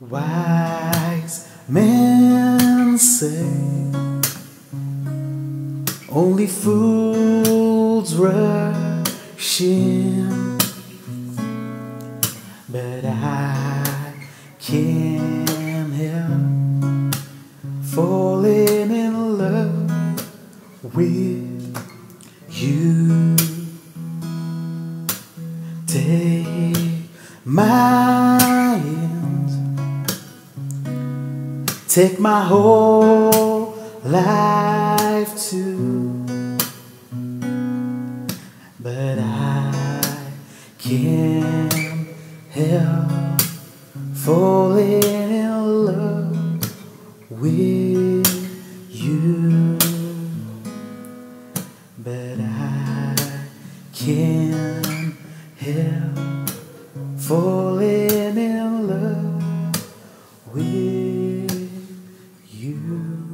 Wise men say only fools rush in, but I can't help falling in love with you. Take my Take my whole life too, but I can't help falling in love with you, but I can't help falling. you.